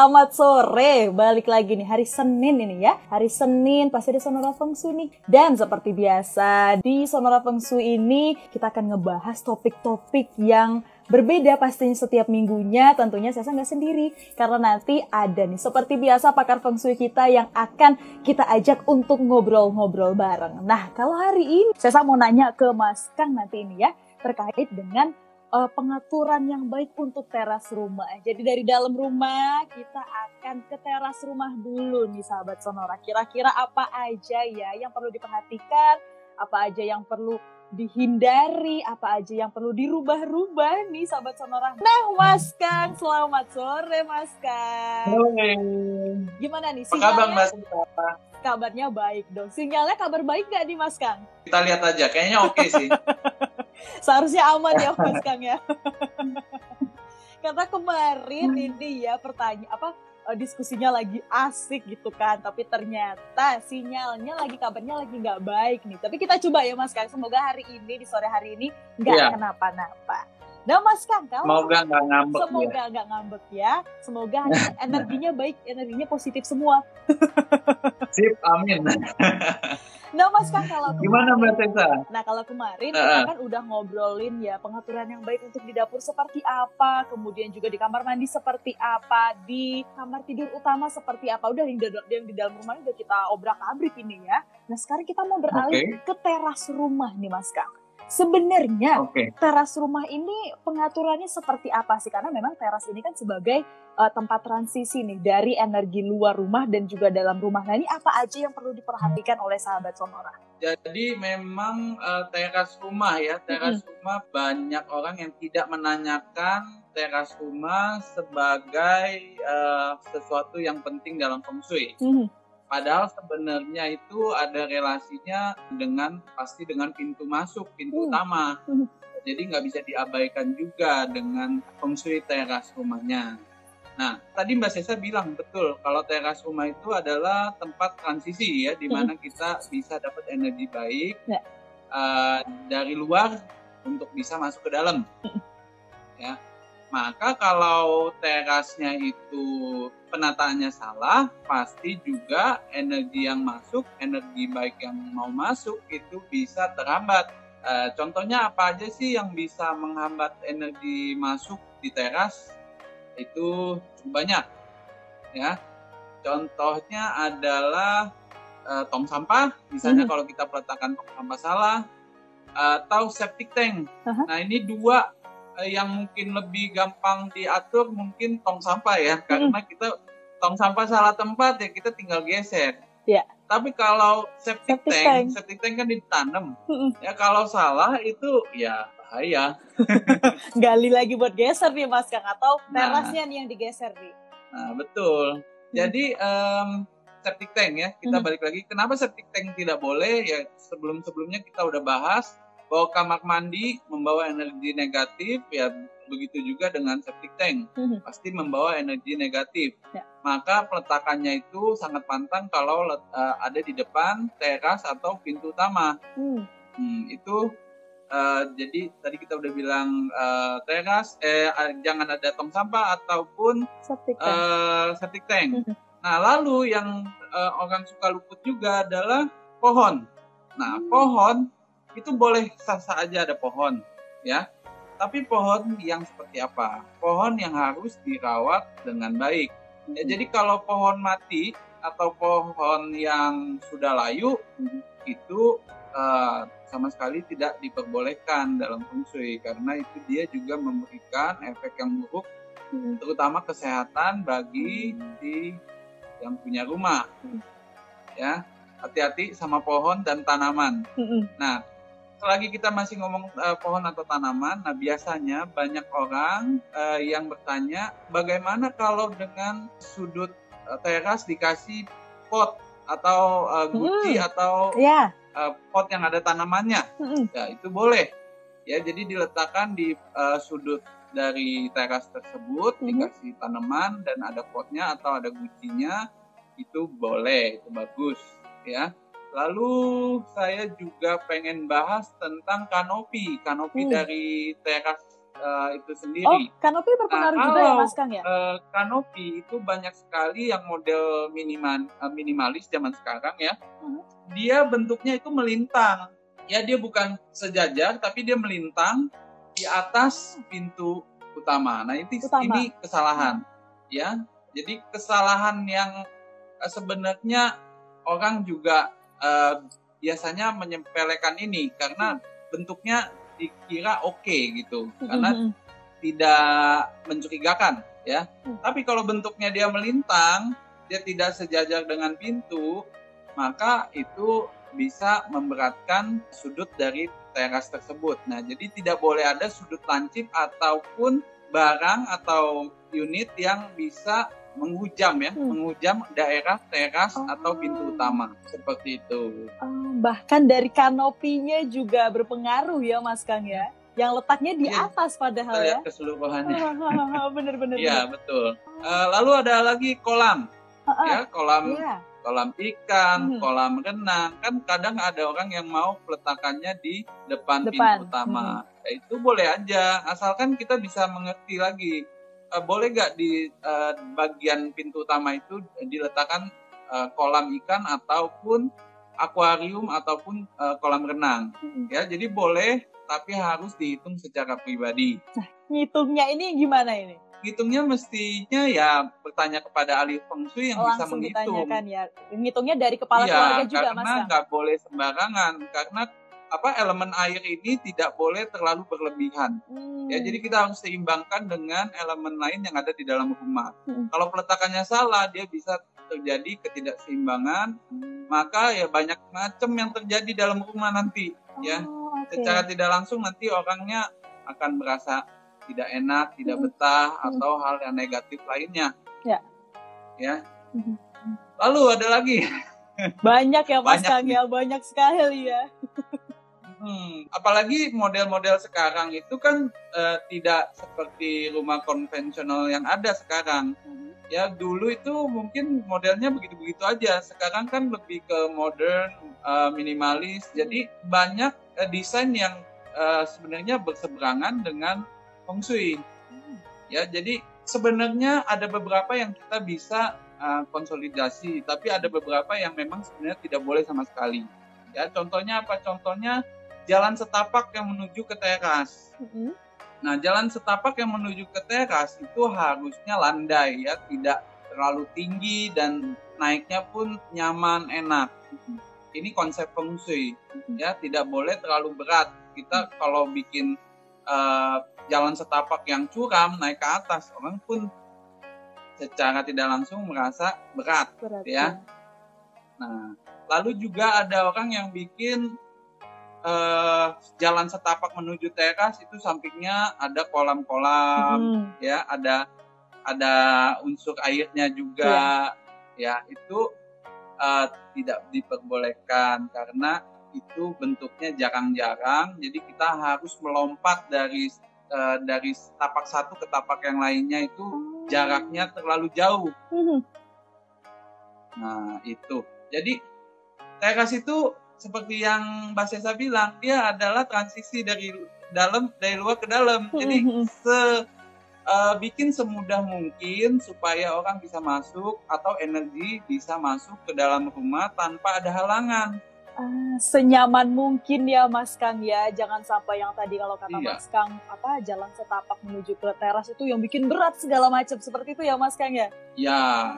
Selamat sore, balik lagi nih hari Senin ini ya. Hari Senin pasti ada Sonora Feng Shui nih. Dan seperti biasa di Sonora Feng Shui ini kita akan ngebahas topik-topik yang berbeda pastinya setiap minggunya. Tentunya saya nggak sendiri karena nanti ada nih seperti biasa pakar Feng Shui kita yang akan kita ajak untuk ngobrol-ngobrol bareng. Nah kalau hari ini saya mau nanya ke Mas Kang nanti ini ya terkait dengan uh, pengaturan yang baik untuk teras rumah. Jadi dari dalam rumah kita akan ke teras rumah dulu nih sahabat Sonora. Kira-kira apa aja ya yang perlu diperhatikan, apa aja yang perlu dihindari, apa aja yang perlu dirubah-rubah nih sahabat Sonora. Nah Mas Kang, selamat sore Mas Kang. Sore. Gimana nih? Apa kabar Mas? Kabarnya baik dong. Sinyalnya kabar baik gak nih Mas Kang? Kita lihat aja, kayaknya oke okay sih. Seharusnya aman ya Mas Kang ya. Karena kemarin ini ya pertanyaan apa eh, diskusinya lagi asik gitu kan, tapi ternyata sinyalnya lagi kabarnya lagi nggak baik nih. Tapi kita coba ya Mas Kang, semoga hari ini di sore hari ini nggak yeah. kenapa-napa. Nah Mas Kang, kalau semoga nggak ngambek semoga nggak ya. ngambek ya, semoga energinya baik, energinya positif semua. Sip, amin. Nah Mas kan kalau gimana Mbak Tessa? Nah kalau kemarin uh. kita kan udah ngobrolin ya pengaturan yang baik untuk di dapur seperti apa, kemudian juga di kamar mandi seperti apa, di kamar tidur utama seperti apa. Udah yang di, yang di dalam rumah udah kita obrak abrik ini ya. Nah sekarang kita mau beralih okay. ke teras rumah nih Mas Kang. Sebenarnya okay. teras rumah ini pengaturannya seperti apa sih? Karena memang teras ini kan sebagai uh, tempat transisi nih dari energi luar rumah dan juga dalam rumah. Nah ini apa aja yang perlu diperhatikan oleh sahabat Sonora? Jadi memang uh, teras rumah ya, teras hmm. rumah banyak orang yang tidak menanyakan teras rumah sebagai uh, sesuatu yang penting dalam feng shui. Hmm Padahal sebenarnya itu ada relasinya dengan pasti dengan pintu masuk, pintu hmm. utama. Hmm. Jadi nggak bisa diabaikan juga dengan feng shui teras rumahnya. Nah, tadi Mbak Sesa bilang betul kalau teras rumah itu adalah tempat transisi ya, di mana hmm. kita bisa dapat energi baik ya. uh, dari luar untuk bisa masuk ke dalam. Hmm. Ya, maka kalau terasnya itu penataannya salah, pasti juga energi yang masuk, energi baik yang mau masuk itu bisa terhambat. E, contohnya apa aja sih yang bisa menghambat energi masuk di teras? Itu banyak, ya. Contohnya adalah e, tong sampah, misalnya hmm. kalau kita peletakan tong sampah salah, atau septic tank. Uh -huh. Nah ini dua yang mungkin lebih gampang diatur mungkin tong sampah ya hmm. karena kita tong sampah salah tempat ya kita tinggal geser. Ya. Tapi kalau septic, septic tank, tank, septic tank kan ditanam. Hmm. Ya kalau salah itu ya bahaya. Gali lagi buat geser nih Mas Kang atau nah. terasnya nah, nih yang digeser nih. Nah, betul. Hmm. Jadi um, septic tank ya, kita hmm. balik lagi. Kenapa septic tank tidak boleh? Ya sebelum-sebelumnya kita udah bahas bahwa kamar mandi membawa energi negatif ya begitu juga dengan septic tank hmm. pasti membawa energi negatif ya. maka peletakannya itu sangat pantang kalau uh, ada di depan teras atau pintu utama hmm. Hmm, itu uh, jadi tadi kita udah bilang uh, teras eh jangan ada tong sampah ataupun septic tank, uh, septic tank. Hmm. nah lalu yang uh, orang suka luput juga adalah pohon nah hmm. pohon itu boleh sah-sah aja ada pohon ya. Tapi pohon yang seperti apa? Pohon yang harus dirawat dengan baik. Ya jadi kalau pohon mati atau pohon yang sudah layu itu uh, sama sekali tidak diperbolehkan dalam feng shui karena itu dia juga memberikan efek yang buruk terutama kesehatan bagi si yang punya rumah. Ya hati-hati sama pohon dan tanaman. Nah selagi kita masih ngomong uh, pohon atau tanaman, nah biasanya banyak orang uh, yang bertanya bagaimana kalau dengan sudut uh, teras dikasih pot atau uh, guci hmm. atau yeah. uh, pot yang ada tanamannya, Mm-mm. ya itu boleh. Ya, jadi diletakkan di uh, sudut dari teras tersebut, Mhm. dikasih tanaman dan ada potnya atau ada gucinya, itu boleh, itu bagus, ya. Lalu saya juga pengen bahas tentang kanopi, kanopi Hmm. dari teras uh, itu Oh, sendiri. kanopi berpengaruh Nah, juga ya kalau- Mas Kang ya? Eh, kanopi itu banyak sekali yang model minimal eh, minimalis zaman sekarang ya. Mhm. Dia bentuknya itu melintang. Ya dia bukan sejajar tapi dia melintang di atas pintu utama. Nah, ini Utama. ini kesalahan ya. Jadi kesalahan yang sebenarnya orang juga eh, biasanya menyepelekan ini karena bentuknya dikira oke gitu. Karena Mm-mm. tidak mencurigakan ya. Hmm. Tapi kalau bentuknya dia melintang, dia tidak sejajar dengan pintu, maka itu bisa memberatkan sudut dari teras tersebut. Nah, jadi tidak boleh ada sudut lancip ataupun barang atau unit yang bisa menghujam ya, Hmm. menghujam daerah teras Oh. atau pintu utama. Seperti itu. Oh, bahkan dari kanopinya juga berpengaruh ya Mas Kang ya. Yang letaknya di Iya. atas padahal ya. keseluruhannya. Bener-bener. Iya, betul. Eh, lalu ada lagi kolam ya, kolam Iya. kolam ikan, Mhm. kolam renang. Kan kadang ada orang yang mau peletakannya di depan, Depan. pintu utama. Ya, itu boleh aja, asalkan kita bisa mengerti lagi. Eh, boleh nggak di eh, bagian pintu utama itu diletakkan eh, kolam ikan ataupun akuarium ataupun eh, kolam renang? Mm-mm. Ya, jadi boleh, tapi harus dihitung secara pribadi. Ngitungnya ini gimana ini? Hitungnya mestinya ya bertanya kepada ahli feng shui yang bisa Langsung menghitung. ditanyakan ya. Ngitungnya dari kepala iya, keluarga juga Mas karena Kang. nggak boleh sembarangan karena apa elemen air ini tidak boleh terlalu berlebihan. Hmm. Ya, jadi kita harus seimbangkan dengan elemen lain yang ada di dalam rumah. Hmm. Kalau peletakannya salah, dia bisa terjadi ketidakseimbangan, Hmm. maka ya banyak macam yang terjadi dalam rumah nanti. ya. Oh, oke. Secara tidak langsung nanti orangnya akan merasa tidak enak, tidak Hmm. betah Hmm. atau hal yang negatif lainnya. Ya. Ya. Hmm. Lalu ada lagi Banyak ya Mas Banyak Kang nih. ya, banyak sekali ya. Hmm, apalagi model-model sekarang itu kan eh, tidak seperti rumah konvensional yang ada sekarang. Ya dulu itu mungkin modelnya begitu-begitu aja. Sekarang kan lebih ke modern, eh, minimalis. Jadi banyak eh, desain yang eh, sebenarnya berseberangan dengan feng shui. Ya jadi sebenarnya ada beberapa yang kita bisa eh, konsolidasi, tapi ada beberapa yang memang sebenarnya tidak boleh sama sekali. Ya contohnya apa? Contohnya jalan setapak yang menuju ke teras. Mm-mm. Nah, jalan setapak yang menuju ke teras itu harusnya landai ya, tidak terlalu tinggi dan naiknya pun nyaman, enak. Ini konsep feng shui ya, tidak boleh terlalu berat. Kita kalau bikin eh, jalan setapak yang curam naik ke atas, orang pun secara tidak langsung merasa berat. Berat Ya. Nah, lalu juga ada orang yang bikin eh, jalan setapak menuju teras itu sampingnya ada kolam-kolam, Mm. ya, ada ada unsur airnya juga, ya itu eh, tidak diperbolehkan karena itu bentuknya jarang-jarang, jadi kita harus melompat dari eh, dari tapak satu ke tapak yang lainnya itu jaraknya terlalu jauh. Mhm. Nah, itu. Jadi teras itu seperti yang Mbak Sesa bilang, dia adalah transisi dari dalam dari luar ke dalam. Jadi Mhm. se eh, bikin semudah mungkin supaya orang bisa masuk atau energi bisa masuk ke dalam rumah tanpa ada halangan. Ah, senyaman mungkin ya Mas Kang ya. Jangan sampai yang tadi kalau kata Iya. Mas Kang apa jalan setapak menuju ke teras itu yang bikin berat segala macam seperti itu ya Mas Kang ya. Ya.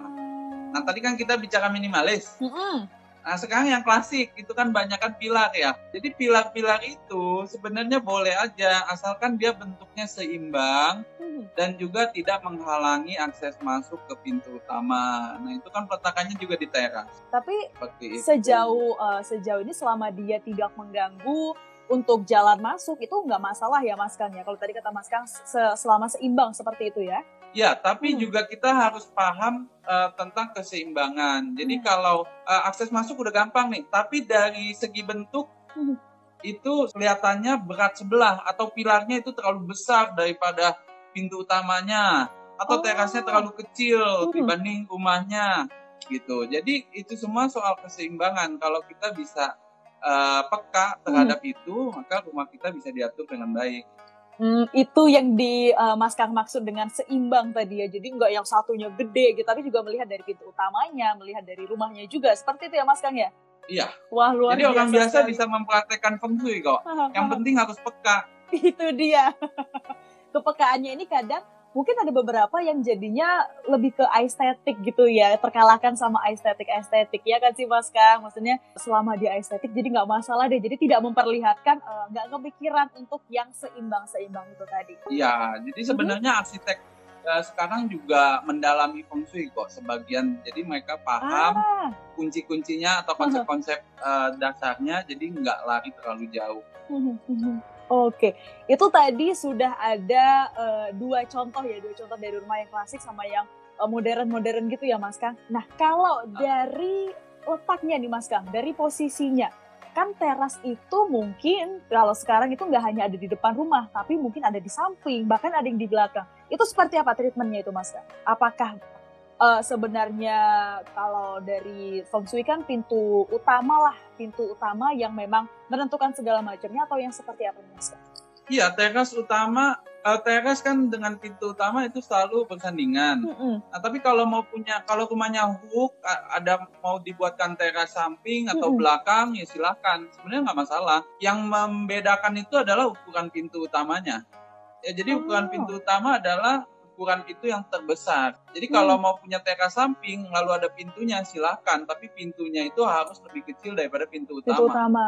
Nah, tadi kan kita bicara minimalis. Mm-mm. Nah, sekarang yang klasik itu kan banyak kan pilar ya. Jadi pilar-pilar itu sebenarnya boleh aja asalkan dia bentuknya seimbang Mhm. dan juga tidak menghalangi akses masuk ke pintu utama. Nah, itu kan peletakannya juga di teras. Tapi Seperti itu. sejauh eh, sejauh ini selama dia tidak mengganggu untuk jalan masuk itu nggak masalah ya Mas Kang ya. Kalau tadi kata Mas Kang se- selama seimbang seperti itu ya. Ya, tapi Hmm. juga kita harus paham uh, tentang keseimbangan. Jadi Hmm. kalau uh, akses masuk udah gampang nih, tapi dari segi bentuk Hmm. itu kelihatannya berat sebelah atau pilarnya itu terlalu besar daripada pintu utamanya atau Oh. terasnya terlalu kecil Hmm. dibanding rumahnya gitu. Jadi itu semua soal keseimbangan. Kalau kita bisa uh, peka terhadap itu, maka rumah kita bisa diatur dengan baik. Hmm, itu yang di uh, Mas Kang maksud dengan seimbang tadi ya. Jadi nggak yang satunya gede gitu, tapi juga melihat dari pintu utamanya, melihat dari rumahnya juga. Seperti itu ya Mas Kang ya? Iya. Wah luar Jadi orang biasa sekali. bisa mempraktekkan feng shui kok. Yang penting harus peka. itu dia. Kepekaannya ini kadang mungkin ada beberapa yang jadinya lebih ke estetik gitu ya, terkalahkan sama estetik-estetik ya kan sih Mas Kang? Maksudnya selama dia estetik jadi nggak masalah deh, jadi tidak memperlihatkan eh, nggak kepikiran untuk yang seimbang-seimbang itu tadi. Iya, jadi sebenarnya arsitek eh, sekarang juga mendalami feng shui kok sebagian. Jadi mereka paham Ah, kunci-kuncinya atau konsep-konsep eh, dasarnya, jadi nggak lari terlalu jauh. Oke, itu tadi sudah ada eh, dua contoh ya, dua contoh dari rumah yang klasik sama yang eh, modern-modern gitu ya Mas Kang. Nah, kalau dari letaknya nih Mas Kang, dari posisinya, kan teras itu mungkin kalau sekarang itu nggak hanya ada di depan rumah, tapi mungkin ada di samping, bahkan ada yang di belakang. Itu seperti apa treatmentnya itu Mas Kang? Apakah eh, sebenarnya kalau dari feng shui kan pintu utama lah, pintu utama yang memang menentukan segala macamnya atau yang seperti apa Mas? Iya, teras utama, eh, teras kan dengan pintu utama itu selalu bersandingan. Mm-mm. Nah, tapi kalau mau punya, kalau rumahnya hook, ada mau dibuatkan teras samping atau Mm-mm. belakang, ya silakan. Sebenarnya nggak masalah. Yang membedakan itu adalah ukuran pintu utamanya. Ya, jadi ukuran Oh. pintu utama adalah ukuran pintu yang terbesar. Jadi kalau Hmm. mau punya teras samping, lalu ada pintunya, silakan. Tapi pintunya itu harus lebih kecil daripada pintu Pintu utama. utama.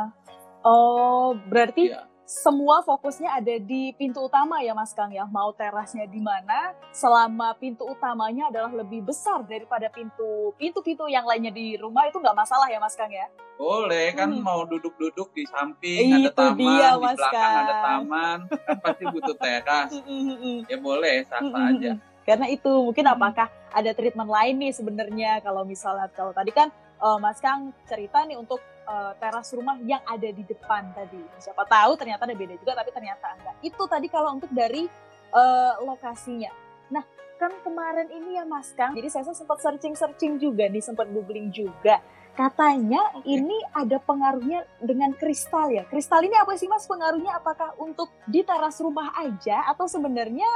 Oh, berarti Iya. Semua fokusnya ada di pintu utama ya Mas Kang ya. Mau terasnya di mana, selama pintu utamanya adalah lebih besar daripada pintu pintu-pintu yang lainnya di rumah itu nggak masalah ya Mas Kang ya. Boleh kan Hmm. mau duduk-duduk di samping ada Itu taman, dia, di Mas belakang ada Kang. taman, kan pasti butuh teras. Mm-mm-mm. Ya boleh, sah-sah aja. Karena itu mungkin Hmm. apakah ada treatment lain nih sebenarnya kalau misalnya kalau tadi kan eh, Mas Kang cerita nih untuk eh, teras rumah yang ada di depan tadi. Siapa tahu ternyata ada beda juga tapi ternyata enggak. Itu tadi kalau untuk dari eh, lokasinya. Nah, kan kemarin ini ya Mas Kang, jadi saya sempat searching-searching juga nih, sempat googling juga. Katanya ini ada pengaruhnya dengan kristal ya. Kristal ini apa sih Mas pengaruhnya? Apakah untuk di teras rumah aja atau sebenarnya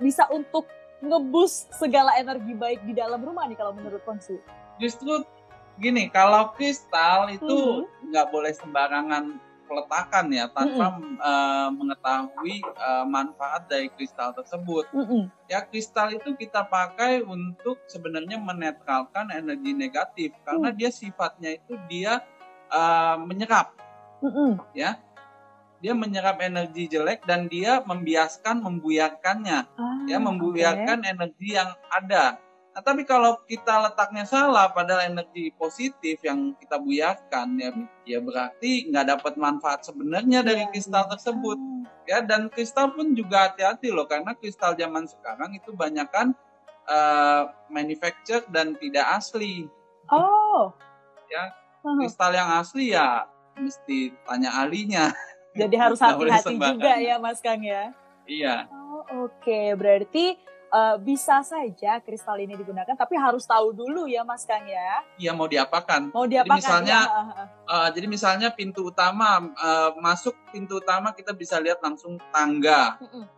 bisa untuk ngebus segala energi baik di dalam rumah nih kalau menurut Shui? Justru gini, kalau kristal Hmm. itu nggak boleh sembarangan peletakan ya tanpa eh, mengetahui eh, manfaat dari kristal tersebut. Mm-mm. Ya kristal itu kita pakai untuk sebenarnya menetralkan energi negatif karena Hmm. dia sifatnya itu dia eh, menyerap Mm-mm. dia menyerap energi jelek dan dia membiaskan membuyarkannya Ah, ya membuyarkan energi yang ada. Nah, tapi kalau kita letaknya salah padahal energi positif yang kita buyarkan ya ya berarti nggak dapat manfaat sebenarnya dari Iya, kristal tersebut ya dan kristal pun juga hati-hati loh karena kristal zaman sekarang itu banyak kan eh, manufacture dan tidak asli. Oh. Ya. Kristal yang asli ya mesti tanya ahlinya. Jadi harus hati-hati juga ya Mas Kang ya. Iya. Oh, oke. Berarti eh, bisa saja kristal ini digunakan tapi harus tahu dulu ya Mas Kang ya. Iya mau diapakan? Mau Jadi diapakan misalnya- ya? Uh, jadi misalnya pintu utama uh, masuk pintu utama kita bisa lihat langsung tangga.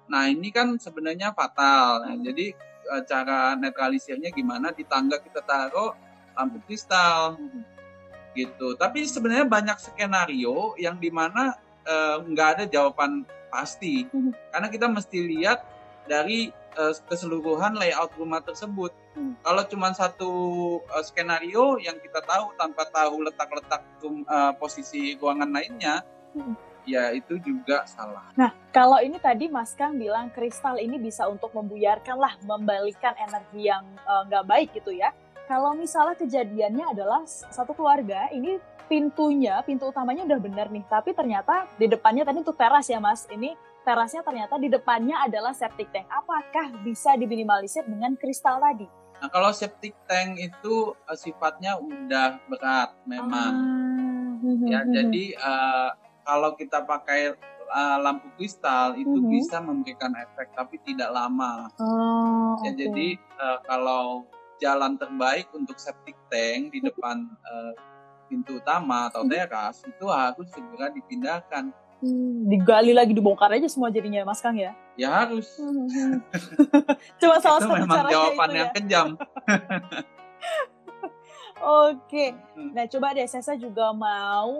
Nah ini kan sebenarnya fatal. Nah, jadi uh, cara netralisirnya gimana di tangga kita taruh lampu kristal gitu. Tapi sebenarnya banyak skenario yang di mana uh, nggak ada jawaban pasti Hmm. karena kita mesti lihat dari uh, keseluruhan layout rumah tersebut. Hmm. Kalau cuma satu uh, skenario yang kita tahu tanpa tahu letak-letak uh, posisi ruangan lainnya, Hmm. ya itu juga salah. Nah, kalau ini tadi Mas Kang bilang kristal ini bisa untuk membuyarkan lah, membalikan energi yang eh, nggak baik gitu ya. kalau misalnya kejadiannya adalah satu keluarga ini pintunya, pintu utamanya udah bener nih, tapi ternyata di depannya tadi untuk teras ya mas, ini terasnya ternyata di depannya adalah septic tank. Apakah bisa diminimalisir dengan kristal tadi? Nah, kalau septic tank itu uh, sifatnya udah berat memang. Ah. Ya, jadi uh, kalau kita pakai uh, lampu kristal itu uh -huh. bisa memberikan efek tapi tidak lama. Oh, ya, okay. Jadi uh, kalau jalan terbaik untuk septic tank di depan uh, pintu utama atau teras itu harus segera dipindahkan Hmm, digali lagi dibongkar aja semua jadinya Mas Kang ya? Ya harus. Hmm. Cuma salah satu memang jawaban itu yang ya? kejam. Oke. Hmm. Nah, coba deh Sesa juga mau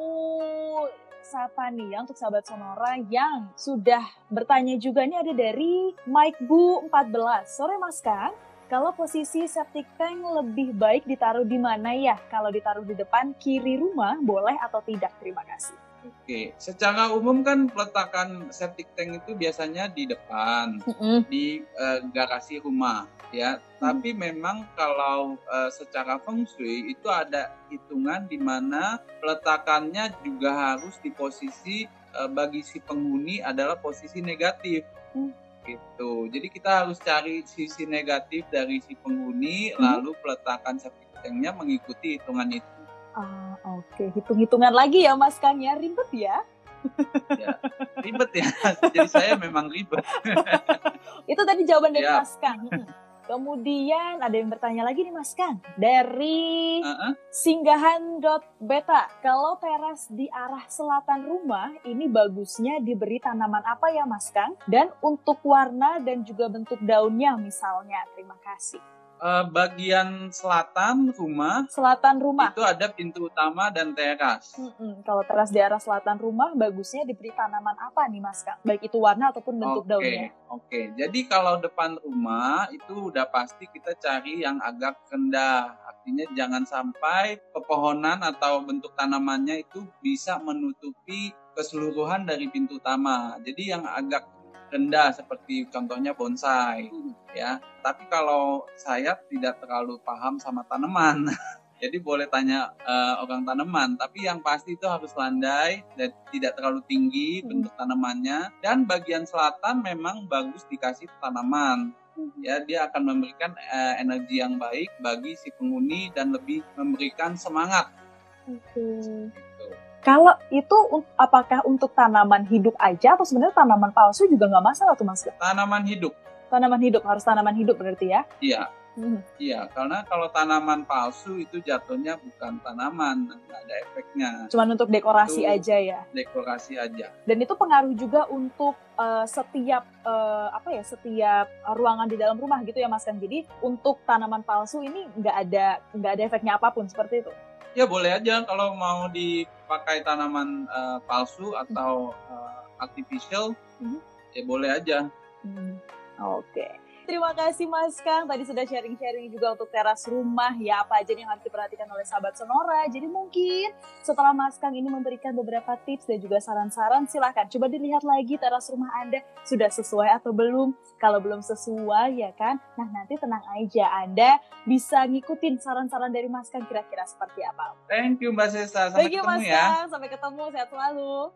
sapa nih ya untuk sahabat Sonora yang sudah bertanya juga ini ada dari Mike Bu 14. Sore Mas Kang, kalau posisi septic tank lebih baik ditaruh di mana ya? Kalau ditaruh di depan kiri rumah boleh atau tidak? Terima kasih. Oke, secara umum kan peletakan septic tank itu biasanya di depan, Mm-mm. di uh, garasi rumah, ya. Tapi memang kalau uh, secara feng shui itu ada hitungan di mana peletakannya juga harus di posisi uh, bagi si penghuni adalah posisi negatif. Hmm. Gitu. Jadi kita harus cari sisi negatif dari si penghuni, Hmm. lalu peletakan septic tanknya mengikuti hitungan itu. Ah, oke. Hitung-hitungan lagi ya Mas Kang ya. Ribet ya. Ya, ribet ya. Jadi saya memang ribet. Itu tadi jawaban dari Ya. Mas Kang. Mm-mm. Kemudian ada yang bertanya lagi nih Mas Kang. Dari Uh-uh. singgahan.beta. Kalau teras di arah selatan rumah, ini bagusnya diberi tanaman apa ya Mas Kang? Dan untuk warna dan juga bentuk daunnya misalnya. Terima kasih. Eh, bagian selatan rumah Selatan rumah. itu ada pintu utama dan teras. Mm-mm. Kalau teras di arah selatan rumah, bagusnya diberi tanaman apa nih Mas Kang? Baik itu warna ataupun bentuk Oke, daunnya. oke. Jadi kalau depan rumah itu udah pasti kita cari yang agak rendah. Artinya jangan sampai pepohonan atau bentuk tanamannya itu bisa menutupi keseluruhan dari pintu utama. Jadi yang agak rendah seperti contohnya bonsai ya. Tapi kalau saya tidak terlalu paham sama tanaman. Jadi boleh tanya eh, orang tanaman, tapi yang pasti itu harus landai dan tidak terlalu tinggi Hmm. bentuk tanamannya. Dan bagian selatan memang bagus dikasih tanaman. Ya, dia akan memberikan eh, energi yang baik bagi si penghuni dan lebih memberikan semangat. Kalau itu apakah untuk tanaman hidup aja atau sebenarnya tanaman palsu juga nggak masalah tuh Mas? Tanaman hidup, Tanaman hidup harus tanaman hidup berarti ya? iya. Hmm. Iya, karena kalau tanaman palsu itu jatuhnya bukan tanaman, nggak ada efeknya, Cuman untuk dekorasi Itu- aja ya. dekorasi aja. Dan itu pengaruh juga untuk eh, setiap eh, apa ya setiap ruangan di dalam rumah gitu ya Mas kan. Jadi untuk tanaman palsu ini nggak ada nggak ada efeknya apa pun seperti itu. Ya boleh aja kalau mau dipakai tanaman eh, palsu atau eh, artificial, Mhm. ya boleh aja. Hmm, Oke. Terima kasih Mas Kang. Tadi sudah sharing-sharing juga untuk teras rumah ya apa aja yang harus diperhatikan oleh sahabat Sonora. Jadi mungkin setelah Mas Kang ini memberikan beberapa tips dan juga saran-saran, silahkan coba dilihat lagi teras rumah Anda sudah sesuai atau belum. Kalau belum sesuai ya kan, nah nanti tenang aja Anda bisa ngikutin saran-saran dari Mas Kang kira-kira seperti apa. Thank you Mbak Sesa, sampai Thank you ketemu Mas ya. Kang, sampai ketemu, sehat selalu.